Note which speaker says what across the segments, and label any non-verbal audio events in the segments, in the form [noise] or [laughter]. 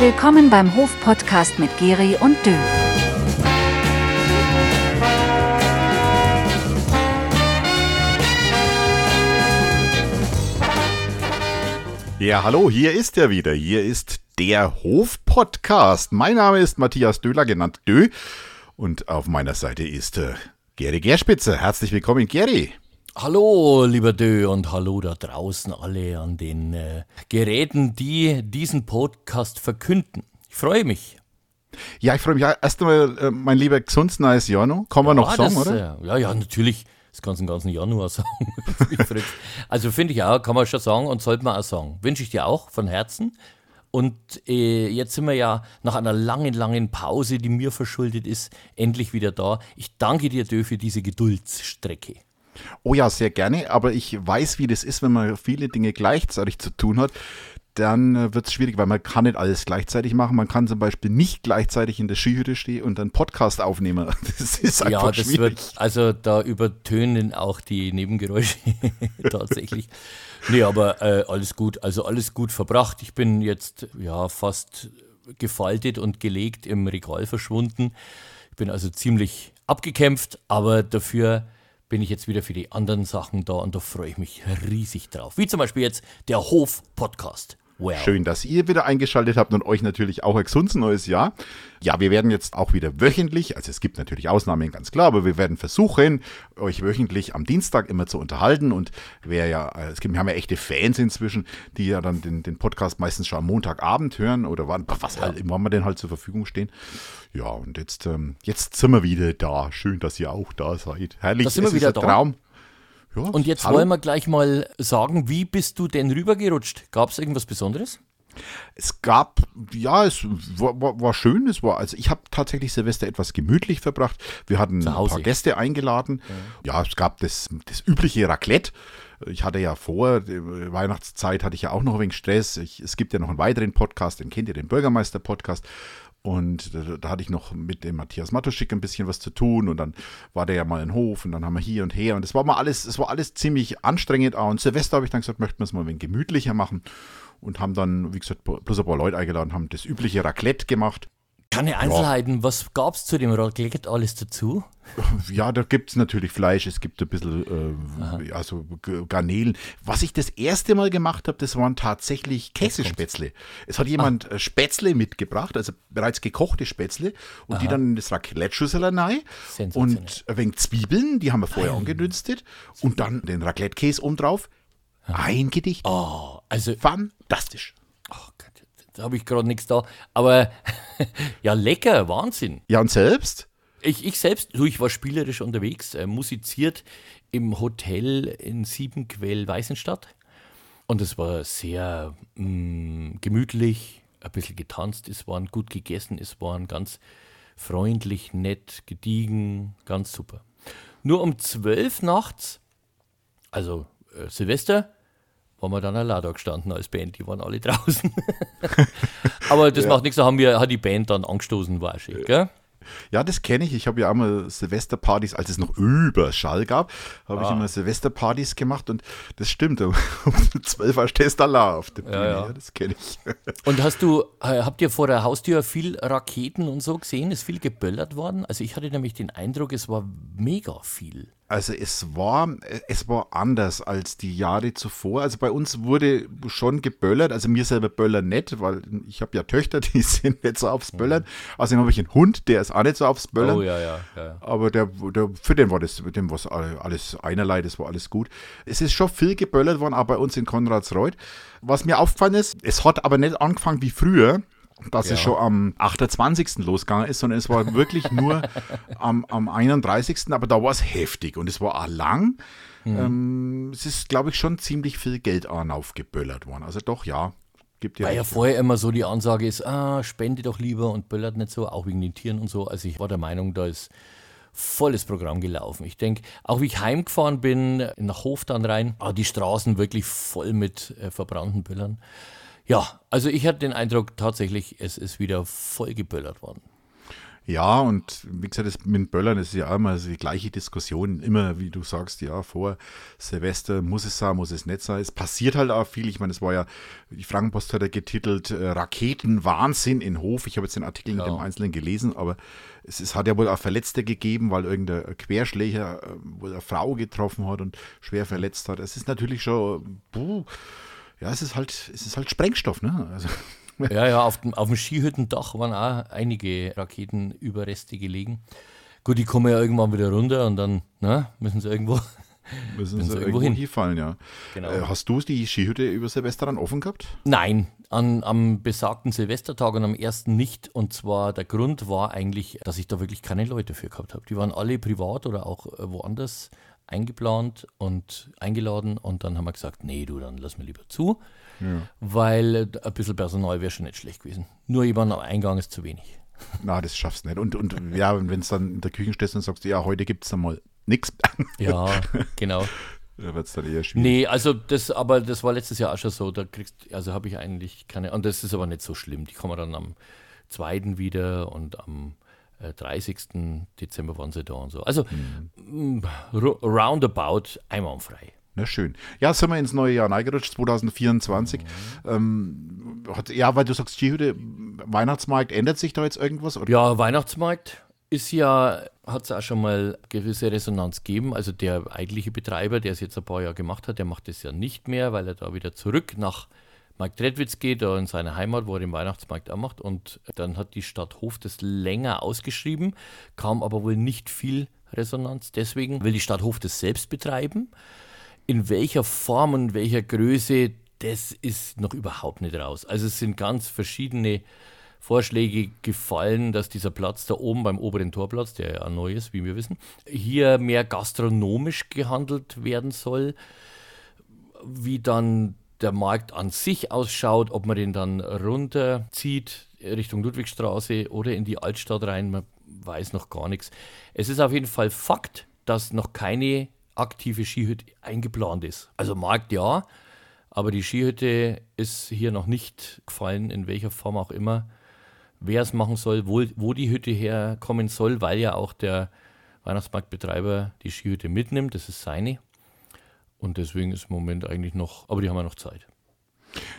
Speaker 1: Willkommen beim Hof-Podcast mit Geri und Dö.
Speaker 2: Ja, hallo, hier ist er wieder. Hier ist der Hof-Podcast. Mein Name ist Matthias Döhler, genannt Dö. Und auf meiner Seite ist äh, Geri Gerspitze. Herzlich willkommen, Geri.
Speaker 3: Hallo, lieber Dö, und hallo da draußen alle an den äh, Geräten, die diesen Podcast verkünden. Ich freue mich.
Speaker 2: Ja, ich freue mich. Erst einmal, äh, mein lieber gesundes neues Jahr noch. Kann man
Speaker 3: ja,
Speaker 2: noch sagen,
Speaker 3: das,
Speaker 2: oder?
Speaker 3: Äh, ja, ja, natürlich. Das kannst du den ganzen Januar [laughs] sagen. also finde ich auch, kann man schon sagen und sollte man auch sagen. Wünsche ich dir auch von Herzen. Und äh, jetzt sind wir ja nach einer langen, langen Pause, die mir verschuldet ist, endlich wieder da. Ich danke dir, Dö, für diese Geduldsstrecke.
Speaker 2: Oh ja, sehr gerne, aber ich weiß, wie das ist, wenn man viele Dinge gleichzeitig zu tun hat. Dann äh, wird es schwierig, weil man kann nicht alles gleichzeitig machen. Man kann zum Beispiel nicht gleichzeitig in der Skihütte stehen und einen Podcast aufnehmen. [laughs] Das ist einfach
Speaker 3: ja, das
Speaker 2: schwierig.
Speaker 3: wird, also da übertönen auch die Nebengeräusche [laughs] tatsächlich. Nee, aber äh, alles gut, also alles gut verbracht. Ich bin jetzt ja fast gefaltet und gelegt im Regal verschwunden. Ich bin also ziemlich abgekämpft, aber dafür bin ich jetzt wieder für die anderen Sachen da und da freue ich mich riesig drauf. Wie zum Beispiel jetzt der Hof-Podcast. Wow.
Speaker 2: Schön, dass ihr wieder eingeschaltet habt und euch natürlich auch ein gesundes neues Jahr. Ja, wir werden jetzt auch wieder wöchentlich, also es gibt natürlich Ausnahmen, ganz klar, aber wir werden versuchen, euch wöchentlich am Dienstag immer zu unterhalten. Und wer ja, äh, es gibt, wir haben ja echte Fans inzwischen, die ja dann den, den Podcast meistens schon am Montagabend hören oder wann, was halt, immer wir denn halt zur Verfügung stehen. Ja, und jetzt, ähm, jetzt sind wir wieder da. Schön, dass ihr auch da seid. Herrlich,
Speaker 3: Da sind wir wieder
Speaker 2: ist ein
Speaker 3: da.
Speaker 2: Traum. Ja,
Speaker 3: Und jetzt
Speaker 2: hallo.
Speaker 3: wollen wir gleich mal sagen, wie bist du denn rübergerutscht? Gab es irgendwas Besonderes?
Speaker 2: Es gab, ja, es war, war, war schön. Es war, also ich habe tatsächlich Silvester etwas gemütlich verbracht. Wir hatten ein paar Gäste eingeladen. Ja. es gab das, das übliche Raclette. Ich hatte ja vor, Weihnachtszeit hatte ich ja auch noch ein wenig Stress. Ich, es gibt ja noch einen weiteren Podcast, den kennt ihr, den Bürgermeister-Podcast. Und da, hatte ich noch mit dem Matthias Matuschik ein bisschen was zu tun und dann war der ja mal in Hof und dann haben wir hier und her und es war mal alles, es war alles ziemlich anstrengend. Ah, Und Silvester habe ich dann gesagt, möchten wir es mal ein wenig gemütlicher machen und haben dann, wie gesagt, bloß ein paar Leute eingeladen, haben das übliche Raclette gemacht.
Speaker 3: Keine Einzelheiten. Was gab es zu dem Raclette alles dazu? [laughs]
Speaker 2: Ja, da gibt es natürlich Fleisch, es gibt ein bisschen äh, also Garnelen. Was ich das erste Mal gemacht habe, das waren tatsächlich Käsespätzle. Es hat jemand äh, Spätzle mitgebracht, also bereits gekochte Spätzle und die dann in das Raclette-Schüssel rein und ein wenig Zwiebeln, die haben wir vorher angedünstet und dann den Raclette-Käse oben drauf. Ein Gedicht.
Speaker 3: Oh, also,
Speaker 2: Fantastisch.
Speaker 3: Da habe ich gerade nichts da. Aber [laughs] ja, lecker, Wahnsinn.
Speaker 2: Ja, und selbst?
Speaker 3: Ich, ich selbst, du, ich war spielerisch unterwegs, äh, musiziert im Hotel in Siebenquell Weißenstadt. Und es war sehr mh, gemütlich, ein bisschen getanzt, es waren gut gegessen, es waren ganz freundlich, nett, gediegen, ganz super. Nur um zwölf nachts, also äh, Silvester, waren wir dann allein da gestanden als Band, die waren alle [laughs] draußen. [laughs] Aber das macht nichts, da haben wir, hat die Band dann angestoßen, war schön, gell?
Speaker 2: Ja, das kenne ich. Ich habe ja auch mal Silvesterpartys, als es noch Überschall gab, habe
Speaker 3: Ah.
Speaker 2: ich immer Silvesterpartys gemacht und das stimmt. [laughs] Um 12 Uhr stehst du allein auf der Bühne. Ja,
Speaker 3: ja.
Speaker 2: das kenne ich.
Speaker 3: Und hast du, äh, habt ihr vor der Haustür viel Raketen und so gesehen? Ist viel geböllert worden? Also ich hatte nämlich den Eindruck, es war mega viel.
Speaker 2: Also es war, es war anders als die Jahre zuvor. Also bei uns wurde schon geböllert. Also mir selber böllern nicht, weil ich habe ja Töchter, [laughs] die sind nicht so aufs Böllern. Außerdem habe ich einen Hund, der ist auch nicht so aufs Böllern.
Speaker 3: Oh ja, ja, ja.
Speaker 2: Aber der, der, für den war das, mit dem war es alles einerlei, das war alles gut. Es ist schon viel geböllert worden, auch bei uns in Konradsreuth. Was mir aufgefallen ist, es hat aber nicht angefangen wie früher, dass
Speaker 3: Ja.
Speaker 2: es schon am 28. losgegangen ist, sondern es war wirklich nur [laughs] am, am 31. Aber da war es heftig und es war auch lang.
Speaker 3: Mhm.
Speaker 2: Ähm, es ist, glaube ich, schon ziemlich viel Geld an aufgeböllert worden. Also doch, ja. Gibt ja
Speaker 3: Weil ja vorher immer so die Ansage ist, ah, spende doch lieber und böllert nicht so, auch wegen den Tieren und so. Also ich war der Meinung, da ist volles Programm gelaufen. Ich denke, auch wie ich heimgefahren bin, nach Hof dann rein, ah, die Straßen wirklich voll mit äh, verbrannten Böllern. Ja, also ich hatte den Eindruck tatsächlich, es ist wieder voll geböllert worden.
Speaker 2: Ja, und wie gesagt, das mit Böllern ist ja auch immer die gleiche Diskussion. Immer, wie du sagst, ja, vor Silvester muss es sein, muss es nicht sein. Es passiert halt auch viel. Ich meine, es war ja, die Frankenpost hat ja getitelt, äh, Raketenwahnsinn in Hof. Ich habe jetzt den Artikel ja. nicht im Einzelnen gelesen, aber es, es, hat ja wohl auch Verletzte gegeben, weil irgendein Querschläger äh, wohl eine Frau getroffen hat und schwer verletzt hat. Es ist natürlich schon, puh, ja, es ist halt, es ist halt Sprengstoff, ne? Also. [laughs]
Speaker 3: Ja, ja, auf dem, auf dem Skihüttendach waren auch einige Raketenüberreste gelegen. Gut, die kommen ja irgendwann wieder runter und dann na, müssen sie irgendwo, [laughs]
Speaker 2: müssen, müssen sie irgendwo, irgendwo hinfallen. Ja. Genau. Äh, hast du die Skihütte über Silvester dann offen gehabt?
Speaker 3: Nein, an, am besagten Silvestertag und am ersten nicht. Und zwar der Grund war eigentlich, dass ich da wirklich keine Leute für gehabt habe. Die waren alle privat oder auch äh, woanders eingeplant und eingeladen und dann haben wir gesagt, nee, du, dann lass mir lieber zu. Ja. Weil äh, ein bisschen Personal wäre schon nicht schlecht gewesen. Nur jemand am Eingang ist zu wenig. [laughs]
Speaker 2: Na, das schaffst du nicht. Und, und ja, wenn es dann in der Küche stehst und sagst, ja, heute gibt es dann mal nichts. [laughs]
Speaker 3: Ja, genau.
Speaker 2: Da wird es dann eher schwierig.
Speaker 3: Nee, also das, aber das war letztes Jahr auch schon so. Da kriegst, also habe ich eigentlich keine, und das ist aber nicht so schlimm. Die kommen dann am 2. wieder und am 30. Äh, Dezember waren sie da und so. Also mhm. roundabout einwandfrei.
Speaker 2: Na schön. Ja, sind wir ins neue Jahr reingerutscht, 2024. Mhm. Ähm, hat, ja, weil du sagst, Skihütte, Weihnachtsmarkt, ändert sich da jetzt irgendwas?
Speaker 3: Oder? Ja, Weihnachtsmarkt ist ja, hat es auch schon mal gewisse Resonanz gegeben. Also der eigentliche Betreiber, der es jetzt ein paar Jahre gemacht hat, der macht es ja nicht mehr, weil er da wieder zurück nach Marktredwitz geht, da in seine Heimat, wo er den Weihnachtsmarkt auch macht. Und dann hat die Stadt Hof das länger ausgeschrieben, kam aber wohl nicht viel Resonanz. Deswegen will die Stadt Hof das selbst betreiben. In welcher Form und welcher Größe, das ist noch überhaupt nicht raus. Also es sind ganz verschiedene Vorschläge gefallen, dass dieser Platz da oben beim oberen Torplatz, der ja neu ist, wie wir wissen, hier mehr gastronomisch gehandelt werden soll. Wie dann der Markt an sich ausschaut, ob man den dann runterzieht Richtung Ludwigstraße oder in die Altstadt rein, man weiß noch gar nichts. Es ist auf jeden Fall Fakt, dass noch keine aktive Skihütte eingeplant ist. Also Markt ja, aber die Skihütte ist hier noch nicht gefallen, in welcher Form auch immer. Wer es machen soll, wo, wo die Hütte herkommen soll, weil ja auch der Weihnachtsmarktbetreiber die Skihütte mitnimmt, das ist seine. Und deswegen ist im Moment eigentlich noch, aber die haben ja noch Zeit.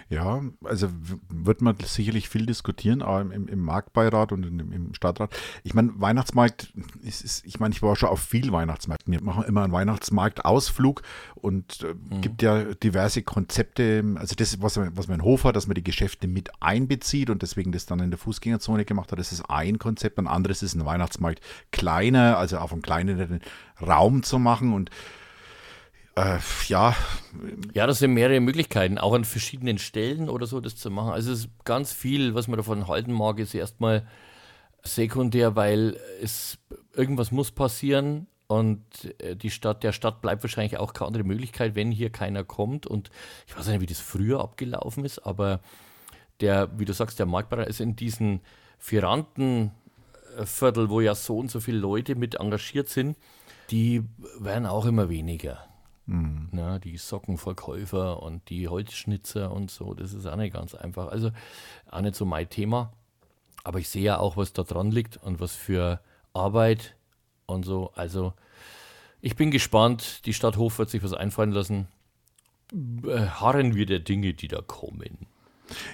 Speaker 2: Ja, also wird man sicherlich viel diskutieren, auch im, im Marktbeirat und im, im, Stadtrat. Ich meine, Weihnachtsmarkt, ist, ist, ich meine, ich war schon auf viel Weihnachtsmärkten. Wir machen immer einen Weihnachtsmarktausflug und äh, mhm. gibt ja diverse Konzepte. Also das, was, was man in Hof hat, dass man die Geschäfte mit einbezieht und deswegen das dann in der Fußgängerzone gemacht hat, das ist ein Konzept. Ein anderes ist ein Weihnachtsmarkt kleiner, also auf einem kleineren Raum zu machen und äh, ja.
Speaker 3: Ja, das sind mehrere Möglichkeiten, auch an verschiedenen Stellen oder so das zu machen. Also es ist ganz viel, was man davon halten mag, ist erstmal sekundär, weil es irgendwas muss passieren und äh, die Stadt, der Stadt bleibt wahrscheinlich auch keine andere Möglichkeit, wenn hier keiner kommt. Und ich weiß nicht, wie das früher abgelaufen ist, aber der, wie du sagst, der Marktbereich ist in diesen Viertel, wo ja so und so viele Leute mit engagiert sind, die werden auch immer weniger. Mhm. Na, die Sockenverkäufer und die Holzschnitzer und so, das ist auch nicht ganz einfach. Also auch nicht so mein Thema. Aber ich sehe ja auch, was da dran liegt und was für Arbeit und so. Also ich bin gespannt. Die Stadt Hof wird sich was einfallen lassen. Äh, harren wir der Dinge, die da kommen.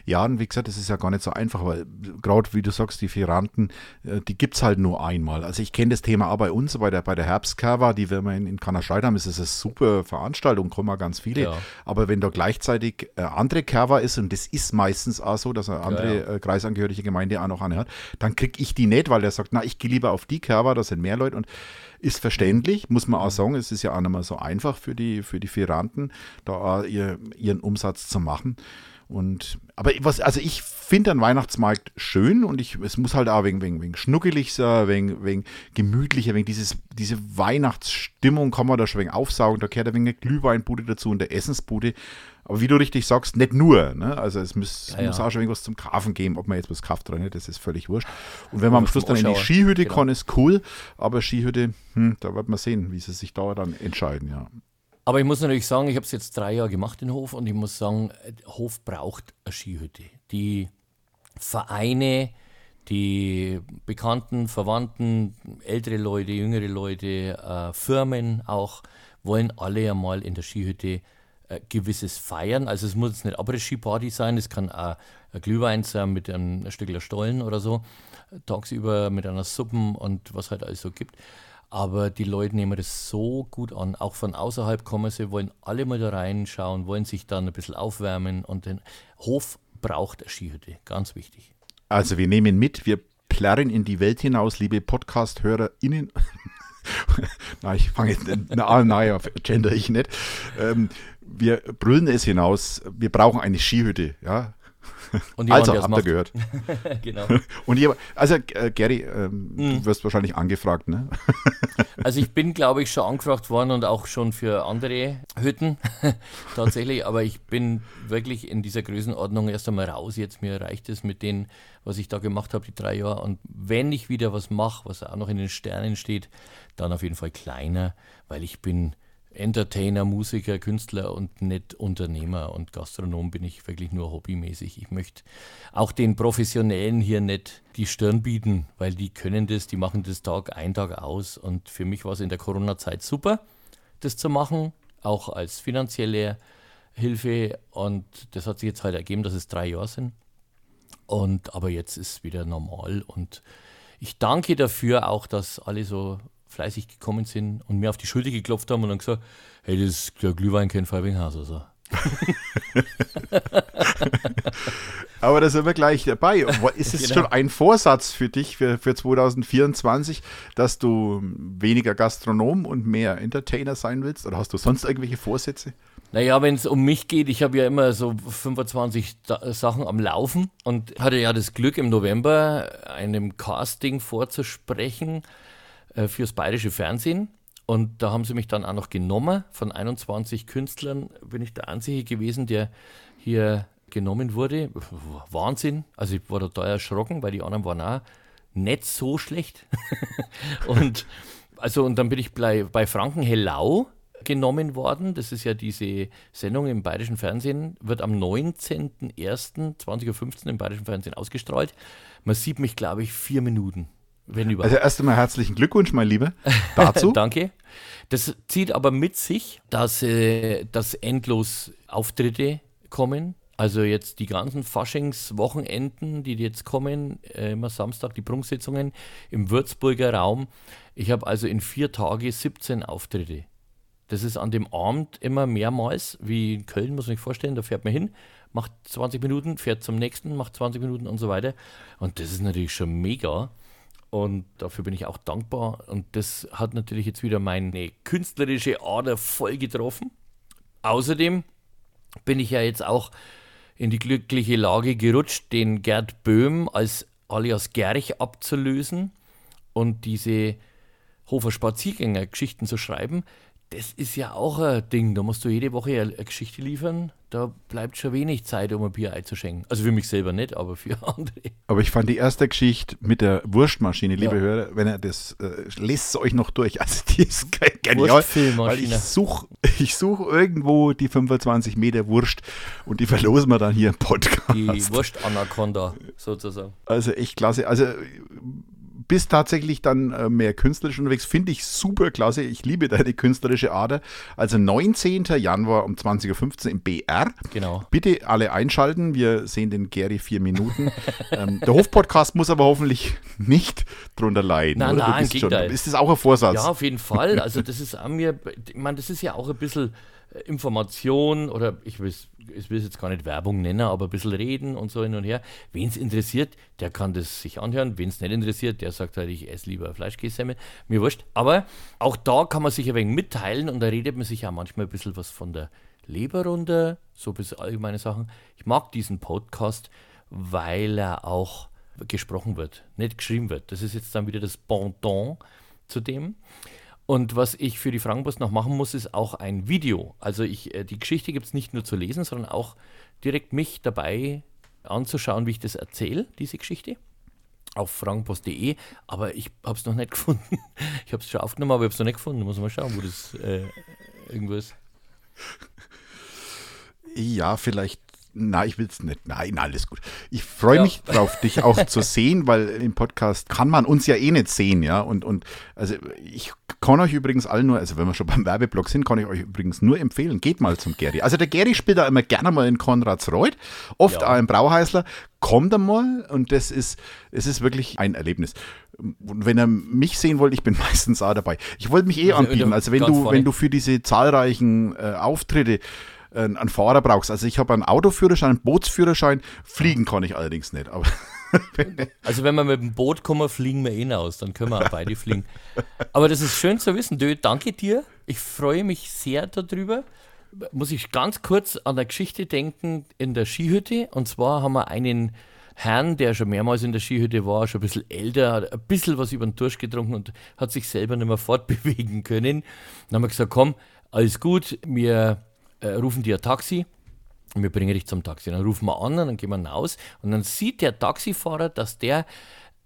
Speaker 2: Ja, und wie gesagt, das ist ja gar nicht so einfach, weil gerade wie du sagst, die Firanten, äh, die gibt es halt nur einmal. Also ich kenne das Thema auch bei uns, bei der, bei der Herbstkerwa, die wir in, in Kannerscheid haben, ist es eine super Veranstaltung, kommen auch ganz viele. Ja. Aber wenn da gleichzeitig äh, andere Kerwa ist, und das ist meistens auch so, dass eine andere ja, ja. Äh, kreisangehörige Gemeinde auch noch anhört, dann kriege ich die nicht, weil der sagt, na, ich gehe lieber auf die Kerwa, da sind mehr Leute und ist verständlich, muss man auch sagen. Es ist ja auch nicht mehr so einfach für die, für die Firanten, da ihr, ihren Umsatz zu machen. Und, aber was, also ich finde den Weihnachtsmarkt schön und ich, es muss halt auch wegen, wegen, wegen schnuckelig sein, wegen, wegen gemütlicher, wegen dieses, diese Weihnachtsstimmung kann man da schon wegen aufsaugen. Da gehört ein wenig eine Glühweinbude dazu und der Essensbude. Aber wie du richtig sagst, nicht nur. Ne? Also es muss, ja, muss auch schon irgendwas zum Kaufen geben, ob man jetzt was kauft oder nicht, das ist völlig wurscht. Und wenn man am Schluss dann in die Skihütte genau. kann, ist cool. Aber Skihütte, hm, da wird man sehen, wie sie sich da dann entscheiden, ja.
Speaker 3: Aber ich muss natürlich sagen, ich habe es jetzt drei Jahre gemacht in Hof und ich muss sagen, Hof braucht eine Skihütte. Die Vereine, Die Bekannten, Verwandten, ältere Leute, jüngere Leute, äh, Firmen auch, wollen alle ja mal in der Skihütte äh, gewisses feiern. Also es muss jetzt nicht Après-Ski-Party sein, es kann auch ein Glühwein sein mit einem, ein Stückler Stollen oder so, tagsüber mit einer Suppen und was halt alles so gibt. Aber die Leute nehmen das so gut an. Auch von außerhalb kommen sie, wollen alle mal da reinschauen, wollen sich dann ein bisschen aufwärmen und den Hof braucht eine Skihütte, ganz wichtig.
Speaker 2: Also wir nehmen mit, wir plärren in die Welt hinaus, liebe Podcast-HörerInnen. [laughs] Na, ich fange jetzt an, naja, gender ich nicht. Ähm, wir brüllen es hinaus, wir brauchen eine Skihütte, ja.
Speaker 3: Und
Speaker 2: also,
Speaker 3: jemand,
Speaker 2: habt ihr
Speaker 3: der es
Speaker 2: gehört. [laughs]
Speaker 3: genau.
Speaker 2: Und ihr, also äh, Gary, ähm,
Speaker 3: Hm.
Speaker 2: du wirst wahrscheinlich angefragt, ne? [laughs]
Speaker 3: Also ich bin, glaube ich, schon angefragt worden und auch schon für andere Hütten [laughs] tatsächlich, aber ich bin wirklich in dieser Größenordnung erst einmal raus. Jetzt mir reicht es mit dem, was ich da gemacht habe, die drei Jahre. Und wenn ich wieder was mache, was auch noch in den Sternen steht, dann auf jeden Fall kleiner, weil ich bin Entertainer, Musiker, Künstler und nicht Unternehmer und Gastronom bin ich wirklich nur hobbymäßig. Ich möchte auch den Professionellen hier nicht die Stirn bieten, weil die können das, die machen das Tag ein, Tag aus. Und für mich war es in der Corona-Zeit super, das zu machen, auch als finanzielle Hilfe. Und das hat sich jetzt halt ergeben, dass es drei Jahre sind. Und aber jetzt ist es wieder normal und ich danke dafür auch, dass alle so fleißig gekommen sind und mir auf die Schulter geklopft haben und dann gesagt, hey, das ist der Glühwein kein oder so.
Speaker 2: Aber da sind wir gleich dabei. Ist es
Speaker 3: Genau.
Speaker 2: schon ein Vorsatz für dich für, für 2024, dass du weniger Gastronom und mehr Entertainer sein willst? Oder hast du sonst irgendwelche Vorsätze?
Speaker 3: Naja, wenn es um mich geht, ich habe ja immer so 25 Da- Sachen am Laufen und hatte ja das Glück, im November einem Casting vorzusprechen äh, fürs bayerische Fernsehen. Und da haben sie mich dann auch noch genommen. Von 21 Künstlern bin ich der Einzige gewesen, der hier genommen wurde. Wahnsinn. Also ich war total erschrocken, weil die anderen waren auch nicht so schlecht. [laughs] und also und dann bin ich bei, bei Franken Hellau genommen worden. Das ist ja diese Sendung im bayerischen Fernsehen, wird am 19.01.20.15 Uhr im bayerischen Fernsehen ausgestrahlt. Man sieht mich, glaube ich, vier Minuten, wenn überhaupt.
Speaker 2: Also erst einmal herzlichen Glückwunsch, mein Lieber, dazu. [laughs]
Speaker 3: Danke. Das zieht aber mit sich, dass, äh, dass endlos Auftritte kommen. Also jetzt die ganzen Faschingswochenenden, die jetzt kommen, äh, immer Samstag die Prunksitzungen im Würzburger Raum. Ich habe also in vier Tagen 17 Auftritte. Das ist an dem Abend immer mehrmals, wie in Köln, muss man sich vorstellen, da fährt man hin, macht 20 Minuten, fährt zum nächsten, macht 20 Minuten und so weiter. Und das ist natürlich schon mega. Und dafür bin ich auch dankbar. Und das hat natürlich jetzt wieder meine künstlerische Ader voll getroffen. Außerdem bin ich ja jetzt auch in die glückliche Lage gerutscht, den Gerd Böhm als alias Gerch abzulösen und diese Hofer Spaziergänger-Geschichten zu schreiben. Das ist ja auch ein Ding. Da musst du jede Woche eine Geschichte liefern. Da bleibt schon wenig Zeit, um ein Bier einzuschenken. Also für mich selber nicht, aber für [laughs] andere.
Speaker 2: Aber ich fand die erste Geschichte mit der Wurstmaschine, liebe
Speaker 3: Ja.
Speaker 2: Hörer, wenn ihr das, äh, lest es euch noch durch. Also die ist [laughs] ge- genial. Weil ich suche [laughs] ich such irgendwo die 25 Meter Wurst und die verlosen wir dann hier im Podcast.
Speaker 3: Die Wurst-Anaconda sozusagen.
Speaker 2: Also echt klasse. Also bist tatsächlich dann äh, mehr künstlerisch unterwegs. Finde ich super klasse. Ich liebe deine künstlerische Ader. Also 19. Januar um 20.15 Uhr im BR.
Speaker 3: Genau.
Speaker 2: Bitte alle einschalten. Wir sehen den Gary vier Minuten. ähm, der Hofpodcast muss aber hoffentlich nicht drunter leiden.
Speaker 3: Nein,
Speaker 2: oder? Du
Speaker 3: nein,
Speaker 2: bist
Speaker 3: im
Speaker 2: schon, ist das auch ein Vorsatz?
Speaker 3: Ja, auf jeden Fall. Also das ist an mir, ich meine, das ist ja auch ein bisschen Information oder ich will es ich jetzt gar nicht Werbung nennen, aber ein bisschen reden und so hin und her. Wen es interessiert, der kann das sich anhören. Wen es nicht interessiert, der sagt halt, ich esse lieber Fleischkässemmel. Mir wurscht. Aber auch da kann man sich ein wenig mitteilen und da redet man sich ja manchmal ein bisschen was von der Leber runter, so ein bisschen allgemeine Sachen. Ich mag diesen Podcast, weil er auch gesprochen wird, nicht geschrieben wird. Das ist jetzt dann wieder das Bonton zu dem. Und was ich für die Frankenpost noch machen muss, ist auch ein Video. Also ich, äh, die Geschichte gibt es nicht nur zu lesen, sondern auch direkt mich dabei anzuschauen, wie ich das erzähle, diese Geschichte. Auf frankenpost.de, aber ich habe es noch nicht [laughs] gefunden. Ich habe es schon aufgenommen, aber ich habe es noch nicht gefunden. Muss mal schauen, wo das äh, irgendwo ist.
Speaker 2: Ja, vielleicht nein, ich will es nicht. Nein, alles gut. Ich freue ja. mich drauf, dich auch zu [laughs] sehen, weil im Podcast kann man uns ja eh nicht sehen, ja. Und, und also ich kann euch übrigens allen nur, also wenn wir schon beim Werbeblock sind, kann ich euch übrigens nur empfehlen, geht mal zum Gary. Also der Gary spielt da immer gerne mal in Konradsreuth, oft ja. auch im Brauheißler. Kommt einmal und das ist, es ist wirklich ein Erlebnis. Und wenn ihr mich sehen wollt, ich bin [laughs] meistens auch dabei. Ich wollte mich eh also, anbieten. Also wenn du, wenn du für diese zahlreichen äh, Auftritte einen Fahrer brauchst. Also ich habe einen Autoführerschein, einen Bootsführerschein, fliegen kann ich allerdings nicht. Aber [laughs]
Speaker 3: also wenn wir mit dem Boot kommen, fliegen wir eh aus, dann können wir auch beide fliegen. Aber das ist schön zu wissen. Dö, danke dir. Ich freue mich sehr darüber. Muss ich ganz kurz an der Geschichte denken in der Skihütte. Und zwar haben wir einen Herrn, der schon mehrmals in der Skihütte war, schon ein bisschen älter, hat ein bisschen was über den Durst getrunken und hat sich selber nicht mehr fortbewegen können. Dann haben wir gesagt, komm, alles gut, wir äh, rufen dir ein Taxi wir bringen dich zum Taxi. Dann rufen wir an und dann gehen wir raus und dann sieht der Taxifahrer, dass der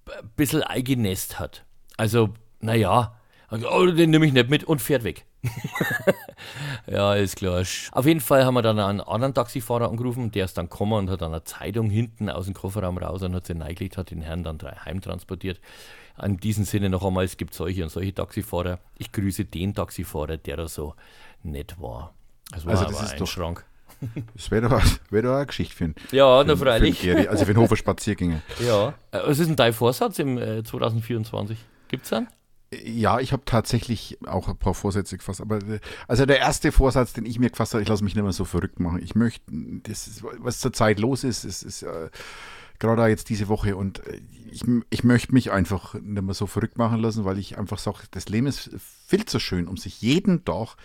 Speaker 3: ein bisschen Eigenest hat. Also, naja, oh, den nehme ich nicht mit und fährt weg. [laughs] ja, ist klar. Auf jeden Fall haben wir dann einen anderen Taxifahrer angerufen, der ist dann gekommen und hat dann eine Zeitung hinten aus dem Kofferraum raus und hat sie reingelegt, hat den Herrn dann heimtransportiert. In diesem Sinne noch einmal, es gibt solche und solche Taxifahrer. Ich grüße den Taxifahrer, der da so nett war.
Speaker 2: Das war also das ist ein doch, Schrank. [laughs] Das wäre doch, wär doch eine Geschichte für ihn.
Speaker 3: Ja, na freilich.
Speaker 2: Für also für den Hofer Spaziergänge. [laughs]
Speaker 3: Ja. Äh, was ist denn dein Vorsatz im äh, 2024? Gibt es einen?
Speaker 2: Ja, ich habe tatsächlich auch ein paar Vorsätze gefasst. Aber äh, also der erste Vorsatz, den ich mir gefasst habe, ich lasse mich nicht mehr so verrückt machen. Ich möchte, das ist, was zurzeit los ist, ist, ist äh, gerade jetzt diese Woche und äh, ich, ich möchte mich einfach nicht mehr so verrückt machen lassen, weil ich einfach sage, das Leben ist viel zu schön, um sich jeden Tag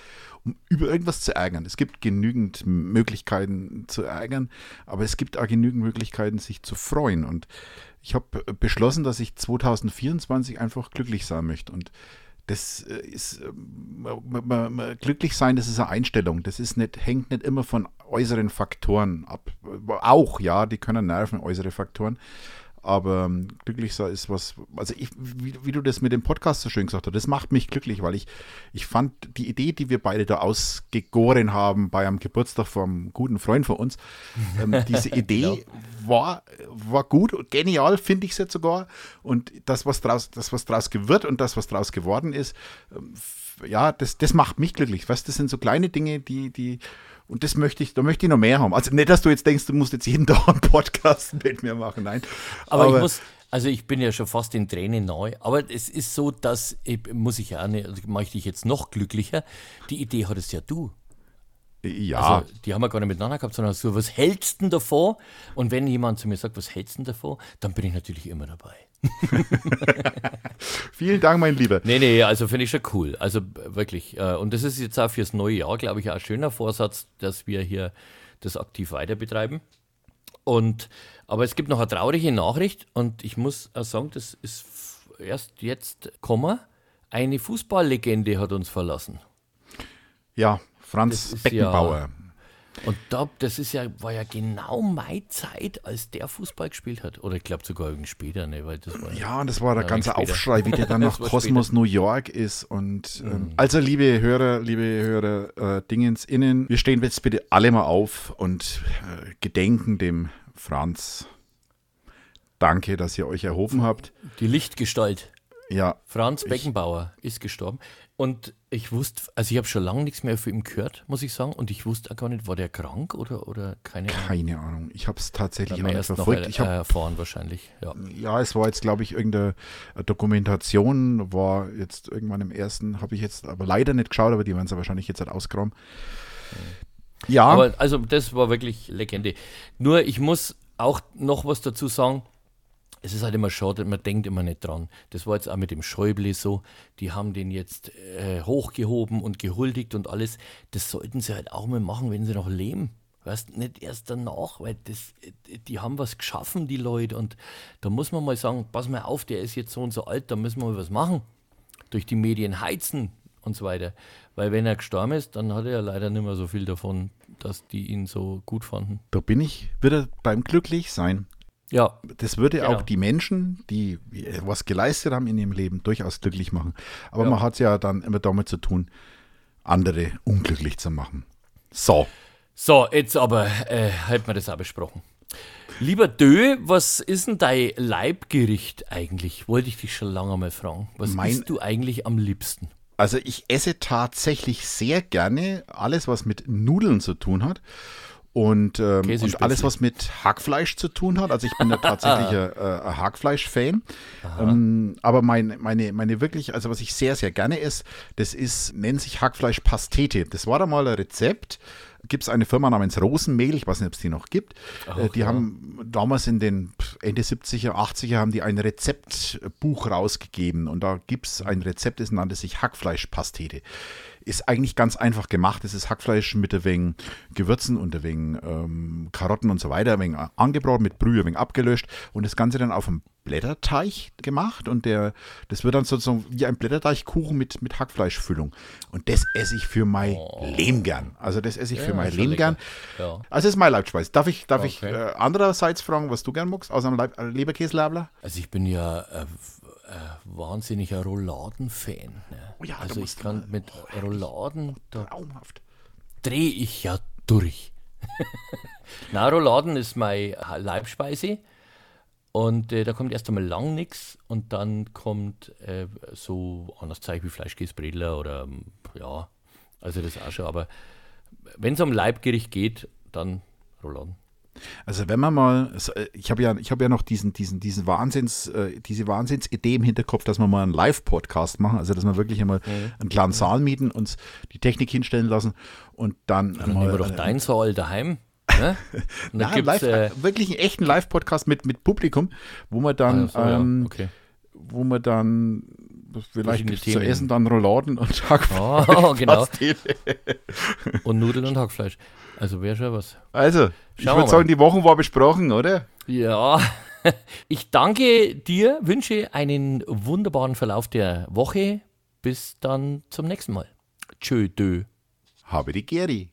Speaker 2: um über irgendwas zu ärgern. Es gibt genügend Möglichkeiten zu ärgern, aber es gibt auch genügend Möglichkeiten, sich zu freuen. Und ich habe beschlossen, dass ich 2024 einfach glücklich sein möchte. Und das äh, ist äh, glücklich sein, das ist eine Einstellung. Das ist nicht, hängt nicht immer von äußeren Faktoren ab. Auch, ja, die können nerven, äußere Faktoren. Aber ähm, glücklich sein ist was, also ich, wie, wie, du das mit dem Podcast so schön gesagt hast, das macht mich glücklich, weil ich, ich fand die Idee, die wir beide da ausgegoren haben bei einem Geburtstag vom guten Freund von uns, [laughs] ähm, diese Idee ja. war, war gut und genial, finde ich es jetzt sogar. Und das, was draus, das, was draus gewirrt und das, was draus geworden ist, ähm, ja, das, das macht mich glücklich. Weißt, das sind so kleine Dinge, die, die, und das möchte ich, da möchte ich noch mehr haben. Also nicht, dass du jetzt denkst, du musst jetzt jeden [laughs] Tag einen Podcast mit mir machen. Nein.
Speaker 3: Aber, aber ich muss, also ich bin ja schon fast in Tränen neu, aber es ist so, dass, muss ich ja nicht, also mache ich dich jetzt noch glücklicher. Die Idee hattest ja du.
Speaker 2: Ja.
Speaker 3: Also, die haben wir gar nicht miteinander gehabt, sondern so, was hältst du denn davor? Und wenn jemand zu mir sagt, was hältst du denn davor, dann bin ich natürlich immer dabei. [laughs]
Speaker 2: Vielen Dank, mein Lieber.
Speaker 3: Nee, nee, also finde ich schon cool. Also wirklich. Äh, und das ist jetzt auch fürs neue Jahr, glaube ich, auch ein schöner Vorsatz, dass wir hier das aktiv weiter betreiben. Und, aber es gibt noch eine traurige Nachricht und ich muss auch sagen, das ist erst jetzt Komma. Eine Fußballlegende hat uns verlassen.
Speaker 2: Ja, Franz Beckenbauer.
Speaker 3: Ja, und da, das ist ja, war ja genau meine Zeit, als der Fußball gespielt hat. Oder ich glaube sogar irgendwie später, ne? Weil das war
Speaker 2: ja, und das war der ganze später. Aufschrei, wie der dann [laughs] nach Kosmos New York ist. Und ähm, mhm. also, liebe Hörer, liebe Hörer, äh, Dingens innen, wir stehen jetzt bitte alle mal auf und äh, gedenken dem Franz. Danke, dass ihr euch erhoben habt.
Speaker 3: Die Lichtgestalt.
Speaker 2: Ja.
Speaker 3: Franz Beckenbauer ich, ist gestorben. Und ich wusste, also ich habe schon lange nichts mehr von ihm gehört, muss ich sagen. Und ich wusste auch gar nicht, war der krank oder, oder keine
Speaker 2: Ahnung? Keine Ahnung. Ich habe es tatsächlich
Speaker 3: auch nicht verfolgt. Noch, ich hab, erfahren wahrscheinlich. Ja.
Speaker 2: ja, es war jetzt, glaube ich, irgendeine Dokumentation, war jetzt irgendwann im ersten, habe ich jetzt aber leider nicht geschaut, aber die werden es ja wahrscheinlich jetzt halt ausgraben.
Speaker 3: Ja. Aber also das war wirklich Legende. Nur ich muss auch noch was dazu sagen es ist halt immer schade, man denkt immer nicht dran. Das war jetzt auch mit dem Schäuble so. Die haben den jetzt äh, hochgehoben und gehuldigt und alles. Das sollten sie halt auch mal machen, wenn sie noch leben. Weißt nicht erst danach, weil das, die haben was geschaffen, die Leute. Und da muss man mal sagen: Pass mal auf, der ist jetzt so und so alt, da müssen wir mal was machen. Durch die Medien heizen und so weiter. Weil wenn er gestorben ist, dann hat er ja leider nicht mehr so viel davon, dass die ihn so gut fanden.
Speaker 2: Da bin ich wieder beim Glücklichsein.
Speaker 3: Ja.
Speaker 2: Das würde genau. auch die Menschen, die was geleistet haben in ihrem Leben, durchaus glücklich machen. Aber ja. man hat es ja dann immer damit zu tun, andere unglücklich zu machen. So.
Speaker 3: So, jetzt aber äh, halten wir das auch besprochen. Lieber Dö, was ist denn dein Leibgericht eigentlich? Wollte ich dich schon lange mal fragen. Was
Speaker 2: Mein-
Speaker 3: isst du eigentlich am liebsten?
Speaker 2: Also ich esse tatsächlich sehr gerne alles, was mit Nudeln zu tun hat. Und, ähm, und alles, was mit Hackfleisch zu tun hat. Also ich bin ja [laughs] tatsächlich ein, äh, ein Hackfleisch-Fan. Ähm, aber mein, meine, meine wirklich, also was ich sehr, sehr gerne esse, das ist, nennt sich Hackfleisch-Pastete. Das war da mal ein Rezept. Gibt es eine Firma namens Rosenmehl, ich weiß nicht, ob es die noch gibt. äh, die haben damals in den Ende 70er, 80er haben die ein Rezeptbuch rausgegeben und da gibt es ein Rezept, das nannte sich Hackfleischpastete. Ist eigentlich ganz einfach gemacht. Es ist Hackfleisch mit ein wenig Gewürzen und ein wenig ähm, Karotten und so weiter, ein wenig angebraten, mit Brühe ein wenig abgelöscht und das Ganze dann auf einem Blätterteig gemacht und der, das wird dann sozusagen wie ein Blätterteigkuchen mit, mit Hackfleischfüllung. Und das esse ich für mein Leben gern. Also das esse ich für mein Leben gern.
Speaker 3: Ja.
Speaker 2: Also das ist mein Leibspeis. Darf ich, darf ich
Speaker 3: Okay.
Speaker 2: äh, andererseits fragen, was du gern magst, außer einem Leib, äh, Leberkäslabler?
Speaker 3: Also ich bin ja äh, äh, wahnsinniger Rouladen-Fan. Ne?
Speaker 2: Oh ja,
Speaker 3: also ich kann mit Rouladen, da
Speaker 2: Traumhaft.
Speaker 3: drehe ich ja durch. [laughs] Na, Rouladen ist meine Leibspeise. Und äh, da kommt erst einmal lang nichts und dann kommt äh, so anders Zeug wie Fleischkäsebredler oder ähm, ja, also das auch schon. Aber wenn es um Leibgericht geht, dann Rouladen.
Speaker 2: Also wenn man mal, es, äh, ich habe ja, ich habe ja noch diesen, diesen, diesen Wahnsinns, äh, diese Wahnsinnsidee im Hinterkopf, dass wir mal einen Live-Podcast machen, also dass wir wirklich einmal
Speaker 3: Mhm.
Speaker 2: einen kleinen Saal mieten, uns die Technik hinstellen lassen und dann,
Speaker 3: Dann nehmen wir doch
Speaker 2: äh,
Speaker 3: dein Saal daheim. [laughs] Ne?
Speaker 2: Nein, live,
Speaker 3: äh,
Speaker 2: wirklich einen echten Live-Podcast mit, mit Publikum, wo man dann,
Speaker 3: ach so, ja,
Speaker 2: ähm,
Speaker 3: okay.
Speaker 2: wo man dann vielleicht
Speaker 3: Verschiedene
Speaker 2: zu essen dann Rouladen und Hackfleisch.
Speaker 3: Oh, genau. [laughs] Und Nudeln und Hackfleisch. Also wäre schon was.
Speaker 2: Also, ich
Speaker 3: Schauen wir
Speaker 2: würde sagen, die Woche war besprochen, oder?
Speaker 3: Ja, [laughs] ich danke dir, wünsche einen wunderbaren Verlauf der Woche. Bis dann zum nächsten Mal. Tschö, dö.
Speaker 2: Habe die Geri.